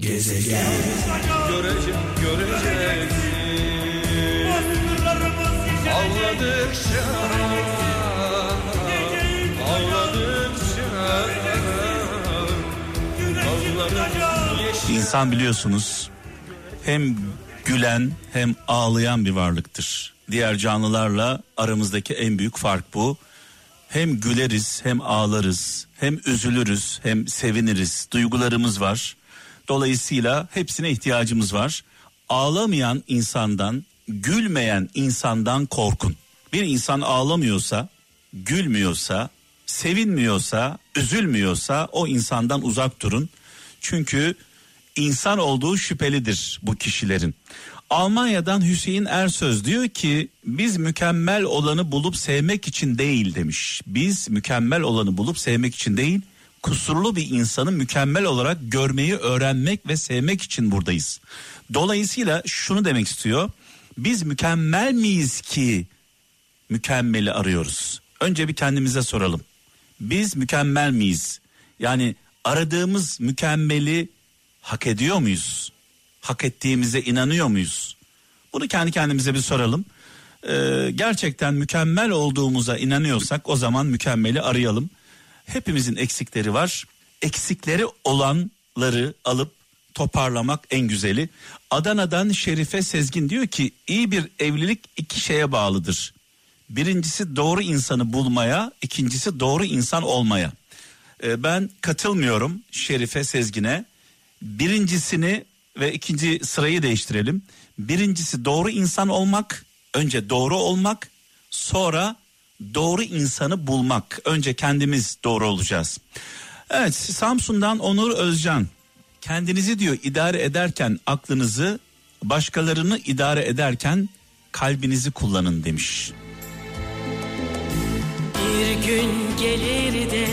Gezegen. Görecek, göreceksin. Ağladıkça, İnsan biliyorsunuz hem gülen hem ağlayan bir varlıktır. Diğer canlılarla aramızdaki en büyük fark bu. Hem güleriz hem ağlarız, hem üzülürüz hem seviniriz. Duygularımız var. Dolayısıyla hepsine ihtiyacımız var. Ağlamayan insandan, gülmeyen insandan korkun. Bir insan ağlamıyorsa, gülmüyorsa, sevinmiyorsa, üzülmüyorsa o insandan uzak durun. Çünkü insan olduğu şüphelidir bu kişilerin. Almanya'dan Hüseyin Ersöz diyor ki biz mükemmel olanı bulup sevmek için değil demiş. Biz mükemmel olanı bulup sevmek için değil kusurlu bir insanı mükemmel olarak görmeyi öğrenmek ve sevmek için buradayız. Dolayısıyla şunu demek istiyor. Biz mükemmel miyiz ki mükemmeli arıyoruz? Önce bir kendimize soralım. Biz mükemmel miyiz? Yani aradığımız mükemmeli hak ediyor muyuz? Hak ettiğimize inanıyor muyuz? Bunu kendi kendimize bir soralım. Ee, gerçekten mükemmel olduğumuza inanıyorsak o zaman mükemmeli arayalım. Hepimizin eksikleri var. Eksikleri olanları alıp toparlamak en güzeli. Adana'dan Şerife Sezgin diyor ki iyi bir evlilik iki şeye bağlıdır. Birincisi doğru insanı bulmaya, ikincisi doğru insan olmaya. Ee, ben katılmıyorum Şerife Sezgin'e. Birincisini ve ikinci sırayı değiştirelim. Birincisi doğru insan olmak, önce doğru olmak, sonra doğru insanı bulmak. Önce kendimiz doğru olacağız. Evet Samsun'dan Onur Özcan. Kendinizi diyor idare ederken aklınızı, başkalarını idare ederken kalbinizi kullanın demiş. Bir gün gelir de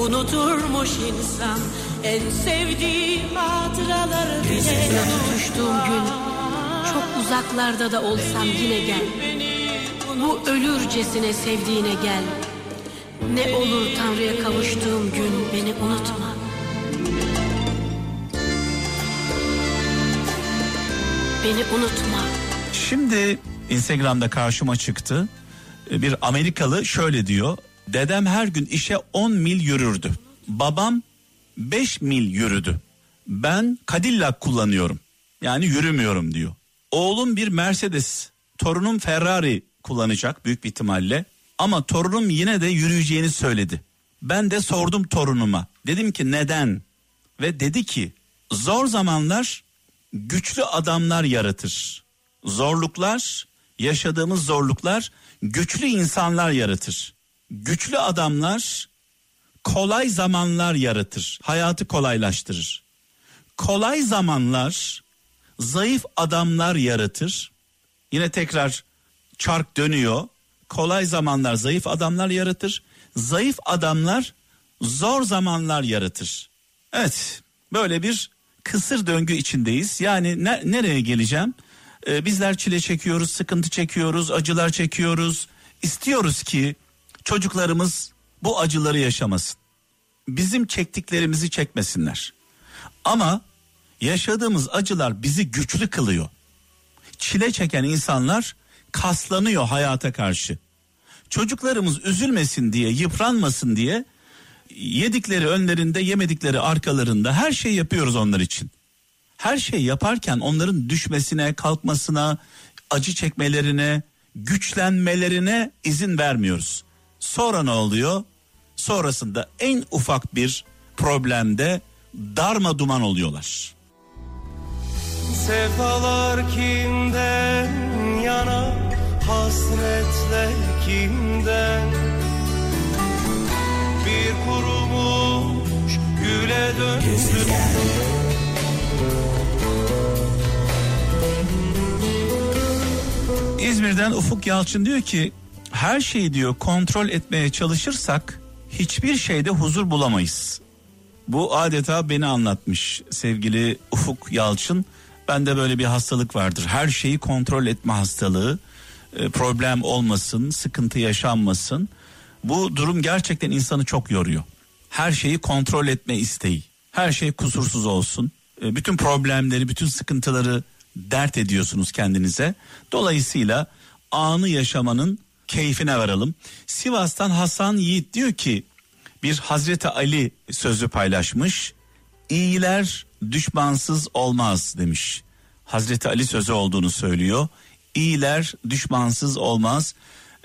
unuturmuş insan en sevdiği hatıraları bile. Tutuştuğum gün çok uzaklarda da olsam yine gel. Bu ölürcesine sevdiğine gel. Ne olur Tanrı'ya kavuştuğum gün beni unutma. Beni unutma. Şimdi Instagram'da karşıma çıktı. Bir Amerikalı şöyle diyor. Dedem her gün işe 10 mil yürürdü. Babam 5 mil yürüdü. Ben Cadillac kullanıyorum. Yani yürümüyorum diyor. Oğlum bir Mercedes, torunum Ferrari kullanacak büyük bir ihtimalle. Ama torunum yine de yürüyeceğini söyledi. Ben de sordum torunuma. Dedim ki neden? Ve dedi ki zor zamanlar güçlü adamlar yaratır. Zorluklar, yaşadığımız zorluklar güçlü insanlar yaratır. Güçlü adamlar kolay zamanlar yaratır. Hayatı kolaylaştırır. Kolay zamanlar zayıf adamlar yaratır. Yine tekrar çark dönüyor. Kolay zamanlar zayıf adamlar yaratır. Zayıf adamlar zor zamanlar yaratır. Evet böyle bir kısır döngü içindeyiz. Yani ne, nereye geleceğim? Ee, bizler çile çekiyoruz, sıkıntı çekiyoruz, acılar çekiyoruz. İstiyoruz ki çocuklarımız bu acıları yaşamasın. Bizim çektiklerimizi çekmesinler. Ama yaşadığımız acılar bizi güçlü kılıyor. Çile çeken insanlar kaslanıyor hayata karşı. Çocuklarımız üzülmesin diye, yıpranmasın diye yedikleri önlerinde, yemedikleri arkalarında her şey yapıyoruz onlar için. Her şey yaparken onların düşmesine, kalkmasına, acı çekmelerine, güçlenmelerine izin vermiyoruz. Sonra ne oluyor? Sonrasında en ufak bir problemde darma duman oluyorlar. Sefalar kimden yana hasretler kimden Bir kurumuş güle döndü İzmir'den Ufuk Yalçın diyor ki her şeyi diyor kontrol etmeye çalışırsak hiçbir şeyde huzur bulamayız. Bu adeta beni anlatmış sevgili Ufuk Yalçın. Bende böyle bir hastalık vardır. Her şeyi kontrol etme hastalığı. E, problem olmasın, sıkıntı yaşanmasın. Bu durum gerçekten insanı çok yoruyor. Her şeyi kontrol etme isteği. Her şey kusursuz olsun. e, bütün problemleri, bütün sıkıntıları dert ediyorsunuz kendinize. Dolayısıyla anı yaşamanın keyfine varalım. Sivas'tan Hasan Yiğit diyor ki bir Hazreti Ali sözü paylaşmış. İyiler düşmansız olmaz demiş. Hazreti Ali sözü olduğunu söylüyor. İyiler düşmansız olmaz.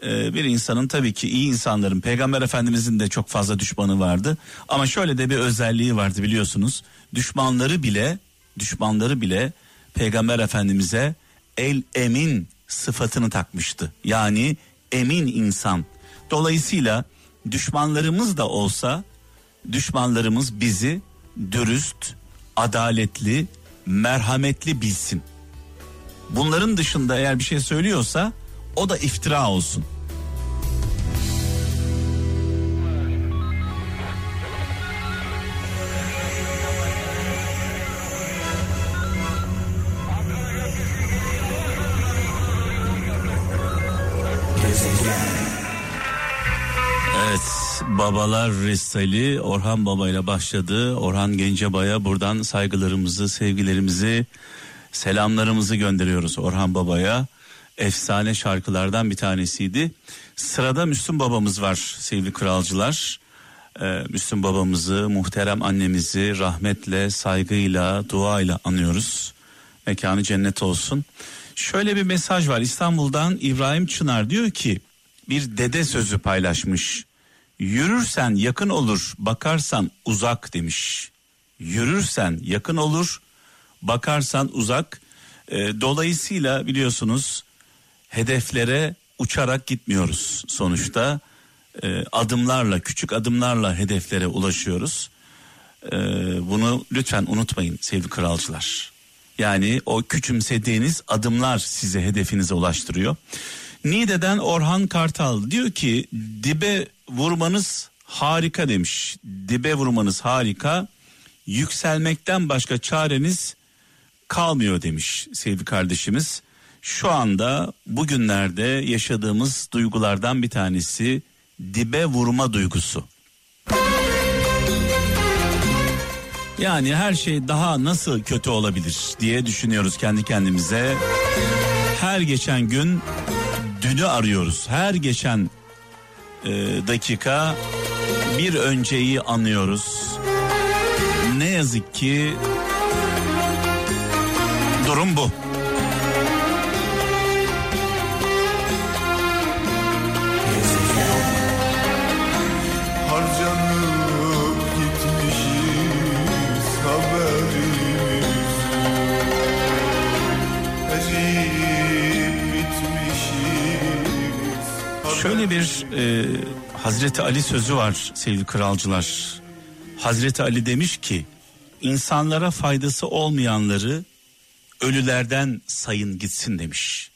Ee, bir insanın tabii ki iyi insanların peygamber efendimizin de çok fazla düşmanı vardı. Ama şöyle de bir özelliği vardı biliyorsunuz. Düşmanları bile düşmanları bile peygamber efendimize el emin sıfatını takmıştı. Yani emin insan. Dolayısıyla düşmanlarımız da olsa düşmanlarımız bizi dürüst, adaletli, merhametli bilsin. Bunların dışında eğer bir şey söylüyorsa o da iftira olsun. Evet babalar Restali Orhan Baba ile başladı. Orhan Gencebay'a buradan saygılarımızı, sevgilerimizi, selamlarımızı gönderiyoruz Orhan Baba'ya. Efsane şarkılardan bir tanesiydi. Sırada Müslüm babamız var sevgili kralcılar. Ee, Müslüm babamızı, muhterem annemizi rahmetle, saygıyla, duayla anıyoruz. Mekanı cennet olsun. Şöyle bir mesaj var İstanbul'dan İbrahim Çınar diyor ki bir dede sözü paylaşmış. Yürürsen yakın olur, bakarsan uzak demiş. Yürürsen yakın olur, bakarsan uzak. Ee, dolayısıyla biliyorsunuz hedeflere uçarak gitmiyoruz sonuçta. Ee, adımlarla, küçük adımlarla hedeflere ulaşıyoruz. Ee, bunu lütfen unutmayın sevgili kralcılar. Yani o küçümsediğiniz adımlar size hedefinize ulaştırıyor. Niğde'den Orhan Kartal diyor ki dibe vurmanız harika demiş. Dibe vurmanız harika. Yükselmekten başka çareniz kalmıyor demiş sevgili kardeşimiz. Şu anda bugünlerde yaşadığımız duygulardan bir tanesi dibe vurma duygusu. Yani her şey daha nasıl kötü olabilir diye düşünüyoruz kendi kendimize. Her geçen gün dünü arıyoruz. Her geçen e, dakika bir önceyi anlıyoruz. Ne yazık ki durum bu. Şöyle bir e, Hazreti Ali sözü var sevgili kralcılar. Hazreti Ali demiş ki insanlara faydası olmayanları ölülerden sayın gitsin demiş.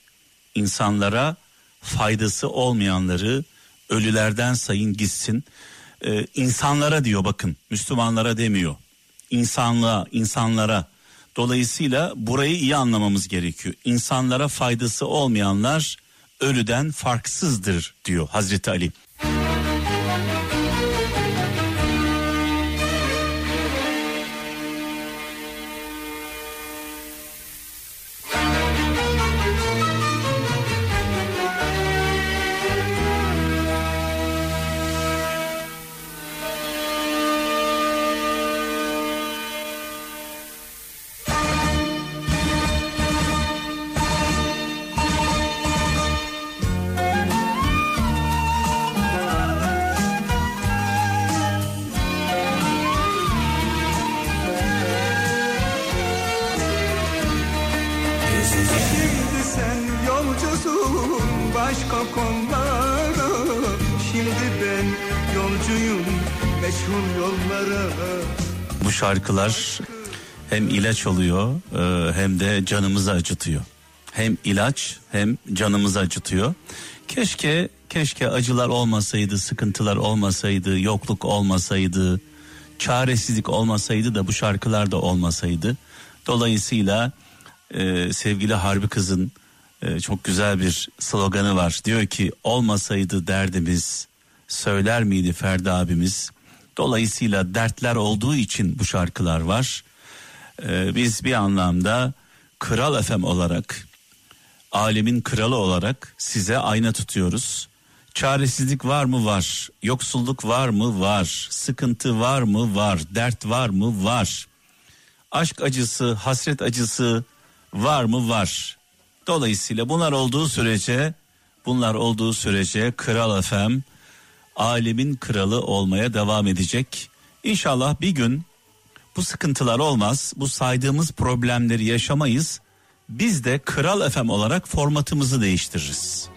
İnsanlara faydası olmayanları ölülerden sayın gitsin. Ee, insanlara diyor bakın Müslümanlara demiyor. İnsanlığa, insanlara. Dolayısıyla burayı iyi anlamamız gerekiyor. İnsanlara faydası olmayanlar ölüden farksızdır diyor Hazreti Ali. Başka konulara Şimdi ben yolcuyum meşhur yollara Bu şarkılar hem ilaç oluyor e, hem de canımızı acıtıyor. Hem ilaç hem canımızı acıtıyor. Keşke keşke acılar olmasaydı, sıkıntılar olmasaydı, yokluk olmasaydı, çaresizlik olmasaydı da bu şarkılar da olmasaydı. Dolayısıyla e, sevgili Harbi kızın e, çok güzel bir sloganı var. Diyor ki olmasaydı derdimiz söyler miydi Ferdi abimiz? Dolayısıyla dertler olduğu için bu şarkılar var. Ee, biz bir anlamda Kral Efem olarak, alemin kralı olarak size ayna tutuyoruz. Çaresizlik var mı? Var. Yoksulluk var mı? Var. Sıkıntı var mı? Var. Dert var mı? Var. Aşk acısı, hasret acısı var mı? Var. Dolayısıyla bunlar olduğu sürece, bunlar olduğu sürece Kral Efem alemin kralı olmaya devam edecek. İnşallah bir gün bu sıkıntılar olmaz. Bu saydığımız problemleri yaşamayız. Biz de Kral FM olarak formatımızı değiştiririz.